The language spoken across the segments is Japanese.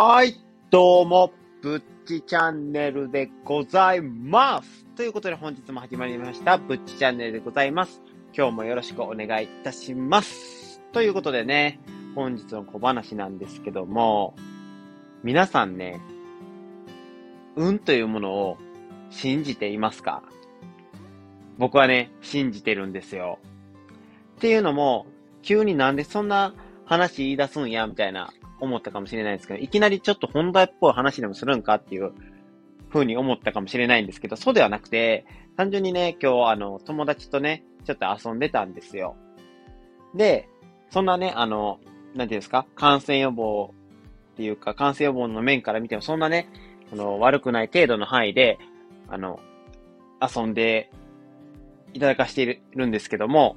はい、どうも、ぶっちチャンネルでございます。ということで本日も始まりました、ぶっちチャンネルでございます。今日もよろしくお願いいたします。ということでね、本日の小話なんですけども、皆さんね、運というものを信じていますか？僕はね、信じてるんですよ。っていうのも、急になんでそんな話言い出すんや、みたいな思ったかもしれないですけど、いきなりちょっと本題っぽい話でもするんかっていう風に思ったかもしれないんですけど、そうではなくて、単純にね、今日あの、友達とね、ちょっと遊んでたんですよ。で、そんなね、あの、なんていうんですか、感染予防っていうか、感染予防の面から見ても、そんなね、あの、悪くない程度の範囲で、あの、遊んでいただかしているんですけども、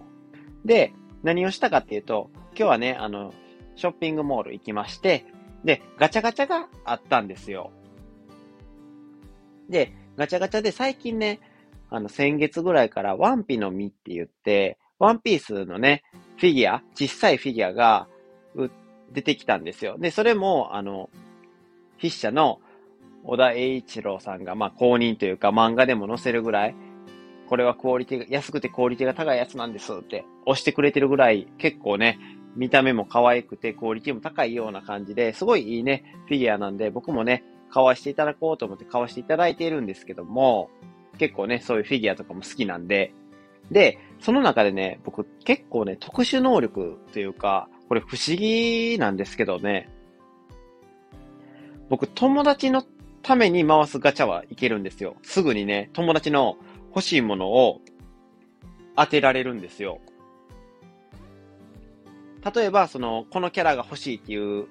で、何をしたかっていうと、今日はね、あの、ショッピングモール行きまして、で、ガチャガチャがあったんですよ。で、ガチャガチャで最近ね、あの、先月ぐらいからワンピの実って言って、ワンピースのね、フィギュア、小さいフィギュアが、出てきたんですよ。で、それも、あの、筆者の小田栄一郎さんが、まあ、公認というか漫画でも載せるぐらい、これはクオリティが、安くてクオリティが高いやつなんですって押してくれてるぐらい、結構ね、見た目も可愛くて、クオリティも高いような感じで、すごいいいね、フィギュアなんで、僕もね、買わしていただこうと思って買わしていただいているんですけども、結構ね、そういうフィギュアとかも好きなんで、で、その中でね、僕結構ね、特殊能力というか、これ不思議なんですけどね、僕友達のために回すガチャはいけるんですよ。すぐにね、友達の欲しいものを当てられるんですよ。例えば、その、このキャラが欲しいっていう、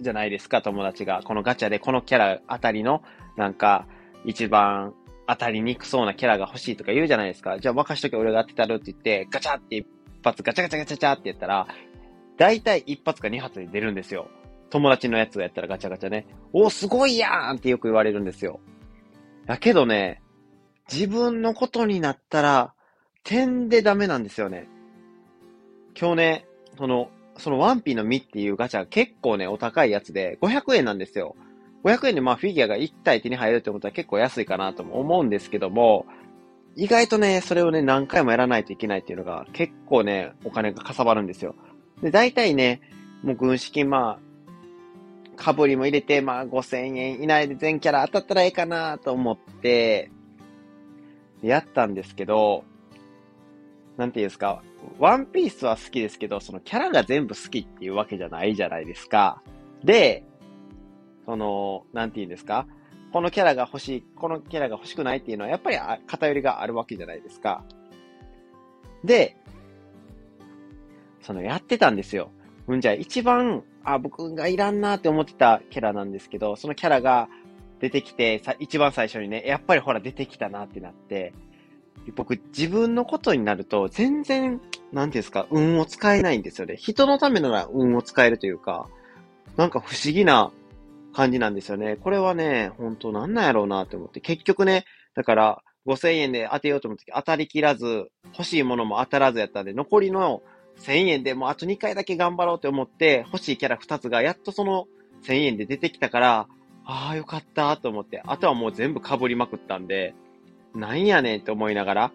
じゃないですか、友達が。このガチャでこのキャラあたりの、なんか、一番当たりにくそうなキャラが欲しいとか言うじゃないですか。じゃあ任しとけ俺が当てたるって言って、ガチャって一発ガチャガチャガチャガチャって言ったら、だいたい一発か二発で出るんですよ。友達のやつをやったらガチャガチャね。お、すごいやんってよく言われるんですよ。だけどね、自分のことになったら、点でダメなんですよね。今日ね、その、そのワンピの実っていうガチャ結構ね、お高いやつで、500円なんですよ。500円でまあフィギュアが1体手に入るってことは結構安いかなとも思うんですけども、意外とね、それをね、何回もやらないといけないっていうのが結構ね、お金がかさばるんですよ。で、大体ね、もう軍資金まあ、かぶりも入れて、まあ5000円以内で全キャラ当たったらええかなと思って、やったんですけど、なんていうんですか、ワンピースは好きですけど、そのキャラが全部好きっていうわけじゃないじゃないですか。で、その、なんていうんですか、このキャラが欲しい、このキャラが欲しくないっていうのは、やっぱり偏りがあるわけじゃないですか。で、そのやってたんですよ。うんじゃあ一番、あ、僕がいらんなって思ってたキャラなんですけど、そのキャラが出てきて、さ、一番最初にね、やっぱりほら出てきたなってなって、僕、自分のことになると、全然、なんですか、運を使えないんですよね。人のためなら運を使えるというか、なんか不思議な感じなんですよね。これはね、本当なんなんやろうなって思って、結局ね、だから、5000円で当てようと思って当たりきらず、欲しいものも当たらずやったんで、残りの1000円でもうあと2回だけ頑張ろうって思って、欲しいキャラ2つがやっとその1000円で出てきたから、ああ、よかったと思って、あとはもう全部被りまくったんで、なんやねんって思いながら、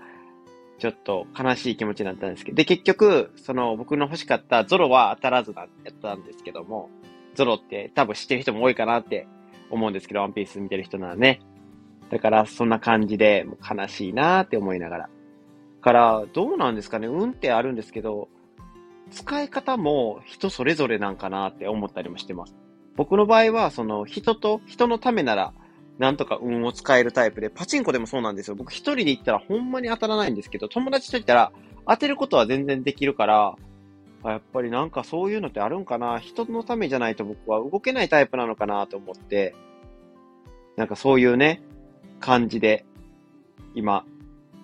ちょっと悲しい気持ちになったんですけど、で、結局、その僕の欲しかったゾロは当たらずだったんですけども、ゾロって多分知ってる人も多いかなって思うんですけど、ワンピース見てる人ならね。だから、そんな感じで、もう悲しいなって思いながら。から、どうなんですかね運ってあるんですけど、使い方も人それぞれなんかなって思ったりもしてます。僕の場合は、その人と、人のためならなんとか運を使えるタイプで、パチンコでもそうなんですよ。僕一人で行ったらほんまに当たらないんですけど、友達と行ったら当てることは全然できるから、やっぱりなんかそういうのってあるんかな人のためじゃないと僕は動けないタイプなのかなと思って、なんかそういうね、感じで、今、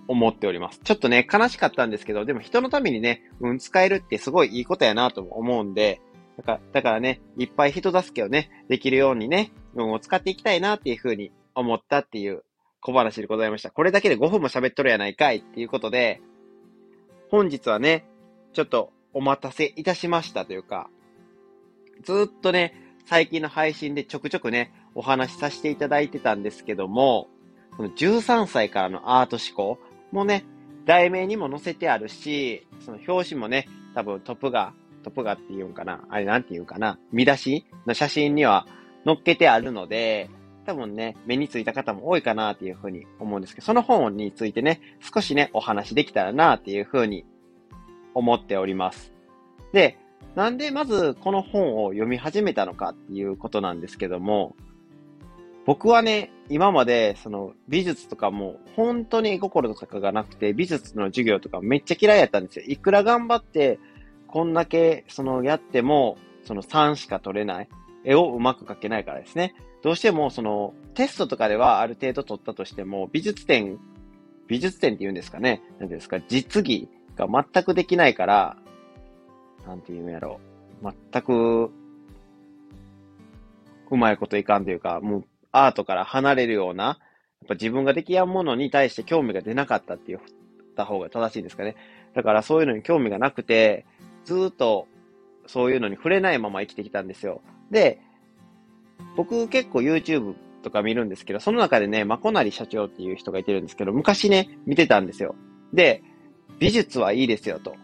思っております。ちょっとね、悲しかったんですけど、でも人のためにね、運使えるってすごいいいことやなと思うんで、だから、だからね、いっぱい人助けをね、できるようにね、運を使っていきたいなっていうふうに思ったっていう小話でございました。これだけで5分も喋っとるやないかいっていうことで、本日はね、ちょっとお待たせいたしましたというか、ずっとね、最近の配信でちょくちょくね、お話しさせていただいてたんですけども、この13歳からのアート思考もね、題名にも載せてあるし、その表紙もね、多分トップが、トップがって言うんかなあれなんて言うかな見出しの写真には載っけてあるので、多分ね、目についた方も多いかなっていうふうに思うんですけど、その本についてね、少しね、お話できたらなっていうふうに思っております。で、なんでまずこの本を読み始めたのかっていうことなんですけども、僕はね、今までその美術とかも本当に絵心とかがなくて美術の授業とかめっちゃ嫌いやったんですよ。いくら頑張ってこんだけそのやってもその3しか取れない。絵をうまく描けないからですね。どうしてもそのテストとかではある程度取ったとしても美術展、美術展って言うんですかね。何ですか実技が全くできないから、なんて言うんやろう。全く、うまいこといかんというか、もうアートから離れるような、やっぱ自分ができやんものに対して興味が出なかったって言った方が正しいんですかね。だからそういうのに興味がなくて、ずっとそういうのに触れないまま生きてきたんですよ。で、僕結構 YouTube とか見るんですけど、その中でね、まこなり社長っていう人がいてるんですけど、昔ね、見てたんですよ。で、美術はいいですよと。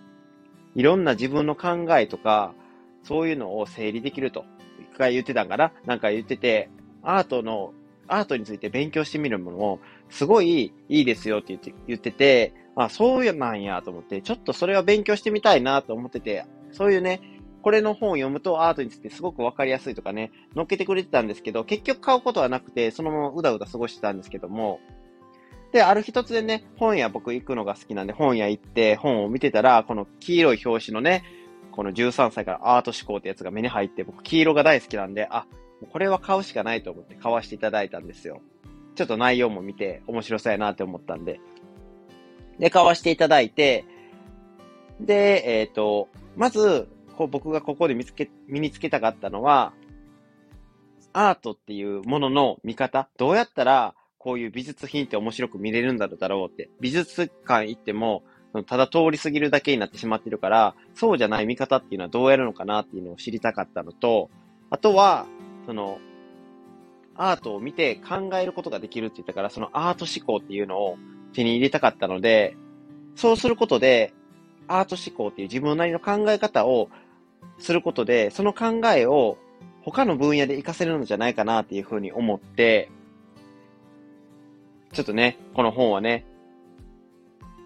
いろんな自分の考えとか、そういうのを整理できると。一回言ってたんかな？なんか言ってて、アートの、アートについて勉強してみるものも、すごいいいですよって言って言ってて、あ、そうなんやと思って、ちょっとそれは勉強してみたいなと思ってて、そういうね、これの本を読むとアートについてすごくわかりやすいとかね、載っけてくれてたんですけど、結局買うことはなくて、そのままうだうだ過ごしてたんですけども、で、ある日突然ね、本屋僕行くのが好きなんで、本屋行って本を見てたら、この黄色い表紙のね、この13歳からアート思考ってやつが目に入って、僕黄色が大好きなんで、あ、これは買うしかないと思って買わせていただいたんですよ。ちょっと内容も見て面白そうやなって思ったんで。で、買わせていただいて、で、えっ、ー、と、まず、こう僕がここで見つけ、身につけたかったのは、アートっていうものの見方、どうやったらこういう美術品って面白く見れるんだろうって。美術館行っても、ただ通り過ぎるだけになってしまってるから、そうじゃない見方っていうのはどうやるのかなっていうのを知りたかったのと、あとは、その、アートを見て考えることができるって言ったから、そのアート思考っていうのを手に入れたかったので、そうすることで、アート思考っていう自分なりの考え方をすることで、その考えを他の分野で活かせるのじゃないかなっていうふうに思って、ちょっとね、この本はね、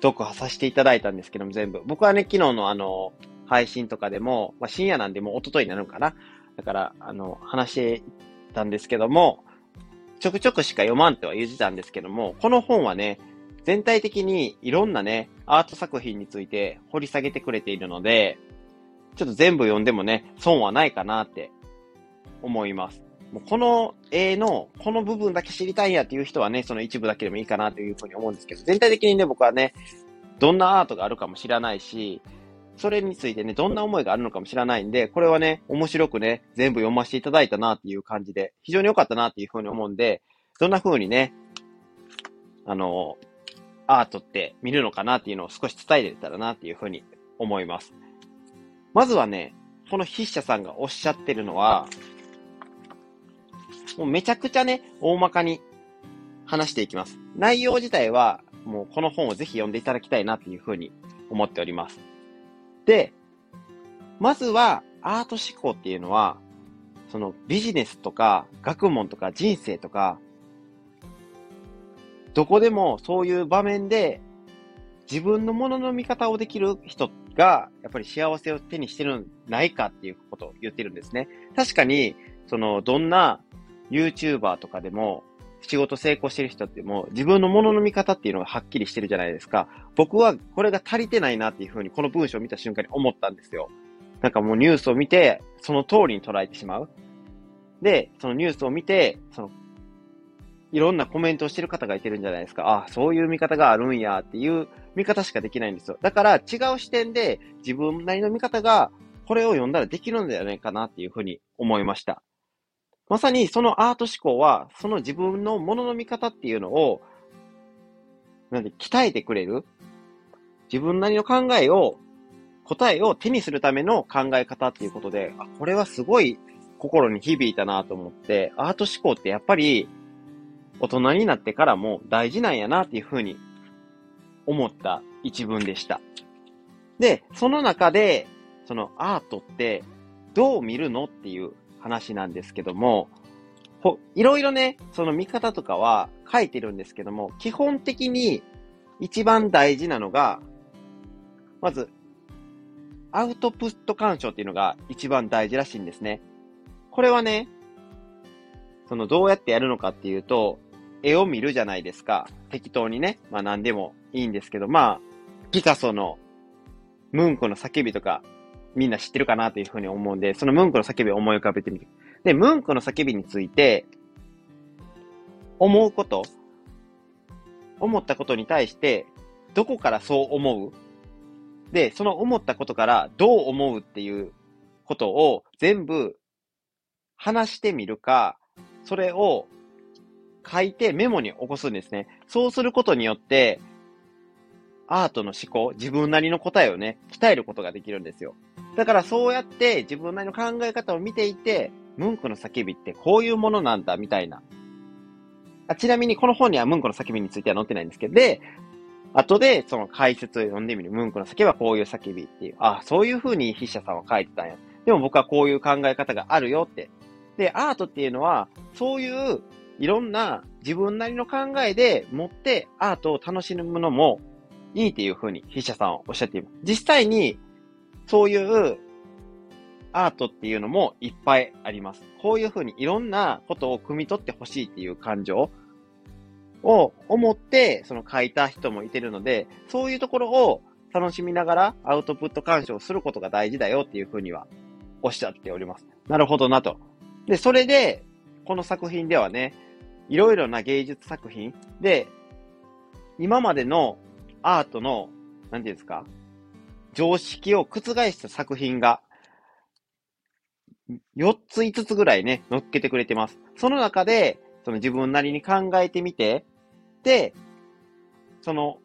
読破させていただいたんですけども、全部。僕はね、昨日のあの、配信とかでも、まあ、深夜なんでもう一昨日になるのかな。だから、あの、話したんですけども、ちょくちょくしか読まんとは言ってたんですけども、この本はね、全体的にいろんなね、アート作品について掘り下げてくれているので、ちょっと全部読んでもね、損はないかなって思います。もうこの絵の、この部分だけ知りたいんやっていう人はね、その一部だけでもいいかなというふうに思うんですけど、全体的にね、僕はね、どんなアートがあるかも知らないし、それについてね、どんな思いがあるのかも知らないんで、これはね、面白くね、全部読ませていただいたなっていう感じで、非常に良かったなっていうふうに思うんで、どんな風にね、あの、アートって見るのかなっていうのを少し伝えれたらなっていうふうに思います。まずはね、この筆者さんがおっしゃってるのは、もうめちゃくちゃね、大まかに話していきます。内容自体は、もうこの本をぜひ読んでいただきたいなっていうふうに思っております。で、まずは、アート思考っていうのは、そのビジネスとか学問とか人生とか、どこでもそういう場面で自分のものの見方をできる人が、やっぱり幸せを手にしてるんないかっていうことを言ってるんですね。確かに、その、どんな YouTuber とかでも、仕事成功してる人ってもう、自分のものの見方っていうのがはっきりしてるじゃないですか。僕はこれが足りてないなっていうふうに、この文章を見た瞬間に思ったんですよ。なんかもうニュースを見て、その通りに捉えてしまう。で、そのニュースを見て、その、いろんなコメントをしてる方がいてるんじゃないですか。あ、そういう見方があるんやっていう見方しかできないんですよ。だから違う視点で自分なりの見方がこれを読んだらできるんじゃないかなっていうふうに思いました。まさにそのアート思考は、その自分のものの見方っていうのを、なんで、鍛えてくれる自分なりの考えを、答えを手にするための考え方っていうことで、あ、これはすごい心に響いたなと思って、アート思考ってやっぱり大人になってからも大事なんやなっていうふうに思った一文でした。で、その中で、そのアートってどう見るのっていう話なんですけども、いろいろね、その見方とかは書いてるんですけども、基本的に一番大事なのが、まず、アウトプット干渉っていうのが一番大事らしいんですね。これはね、そのどうやってやるのかっていうと、絵を見るじゃないですか。適当にね。まあ何でもいいんですけど、まあ、ピカソのムンクの叫びとか、みんな知ってるかなというふうに思うんで、そのムンクの叫びを思い浮かべてみて。で、ムンクの叫びについて、思うこと、思ったことに対して、どこからそう思う？で、その思ったことからどう思うっていうことを全部話してみるか、それを書いてメモに起こすんですね。そうすることによって、アートの思考、自分なりの答えをね、鍛えることができるんですよ。だからそうやって自分なりの考え方を見ていて、ムンクの叫びってこういうものなんだ、みたいな。あちなみにこの本にはムンクの叫びについては載ってないんですけど、で、後でその解説を読んでみる。ムンクの叫びはこういう叫びっていう。あ、そういう風に筆者さんは書いてたんや。でも僕はこういう考え方があるよって。で、アートっていうのは、そういういろんな自分なりの考えで持ってアートを楽しむのもいいっていうふうに筆者さんはおっしゃっています。実際にそういうアートっていうのもいっぱいあります。こういうふうにいろんなことを汲み取ってほしいっていう感情を思ってその書いた人もいてるので、そういうところを楽しみながらアウトプット干渉することが大事だよっていうふうにはおっしゃっております。なるほどなと。で、それで、この作品ではね、いろいろな芸術作品で、今までのアートの、なんていうんですか、常識を覆した作品が、4つ5つぐらいね、乗っけてくれてます。その中で、その自分なりに考えてみて、で、その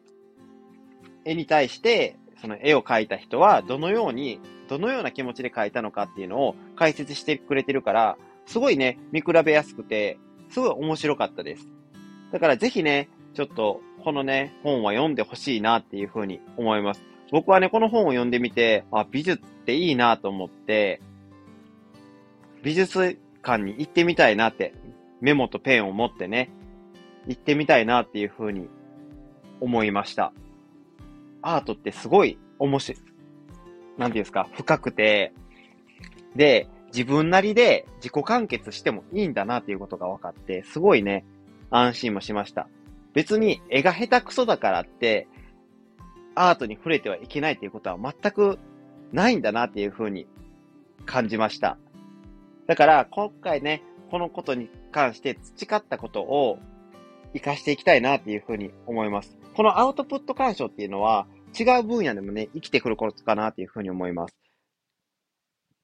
絵に対して、その絵を描いた人はどのように、どのような気持ちで描いたのかっていうのを解説してくれてるから、すごいね、見比べやすくて、すごい面白かったです。だからぜひね、ちょっとこのね、本は読んでほしいなっていうふうに思います。僕はね、この本を読んでみて、あ、美術っていいなと思って、美術館に行ってみたいなって、メモとペンを持ってね、行ってみたいなっていうふうに思いました。アートってすごい面白い、なんていうんですか、深くて、で、自分なりで自己完結してもいいんだなっていうことが分かって、すごいね、安心もしました。別に絵が下手くそだからって、アートに触れてはいけないっていうことは全くないんだなっていうふうに感じました。だから、今回ね、このことに関して培ったことを活かしていきたいなっていうふうに思います。このアウトプット干渉っていうのは違う分野でもね、生きてくることかなっていうふうに思います。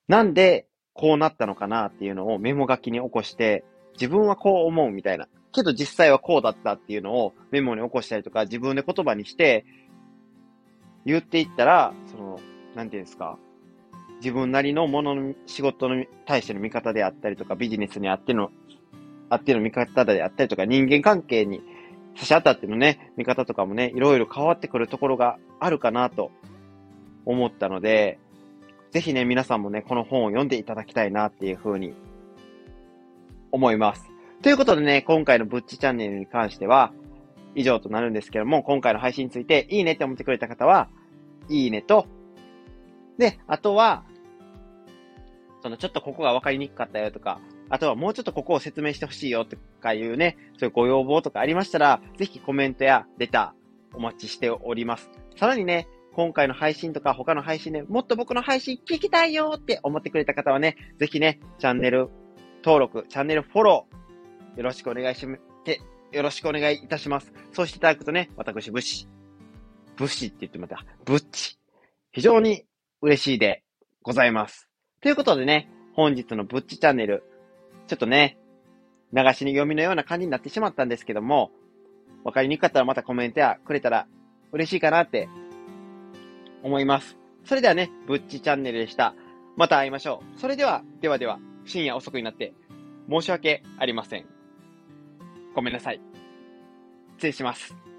なんで、こうなったのかなっていうのをメモ書きに起こして、自分はこう思うみたいな。けど実際はこうだったっていうのをメモに起こしたりとか、自分で言葉にして言っていったら、その、なんていうんですか。自分なりのものの仕事に対しての見方であったりとか、ビジネスにあっての、あっての見方であったりとか、人間関係に差し当たってのね、見方とかもね、いろいろ変わってくるところがあるかなと思ったので、ぜひね、皆さんもね、この本を読んでいただきたいなっていうふうに思います。ということでね、今回のブッチチャンネルに関しては以上となるんですけども、今回の配信についていいねって思ってくれた方は、いいねと、で、あとは、そのちょっとここがわかりにくかったよとか、あとはもうちょっとここを説明してほしいよとかいうね、そういうご要望とかありましたら、ぜひコメントやレターお待ちしております。さらにね、今回の配信とか他の配信でもっと僕の配信聞きたいよって思ってくれた方はね、ぜひね、チャンネル登録、チャンネルフォロー、よろしくお願いし、て、よろしくお願いいたします。そうしていただくとね、私、武士、武士って言ってまた、ブッチ、非常に嬉しいでございます。ということでね、本日のブッチチャンネル、ちょっとね、流しに読みのような感じになってしまったんですけども、わかりにくかったらまたコメントやくれたら嬉しいかなって思います。それではね、ぶっちチャンネルでした。また会いましょう。それでは、ではでは、深夜遅くになって申し訳ありません。ごめんなさい。失礼します。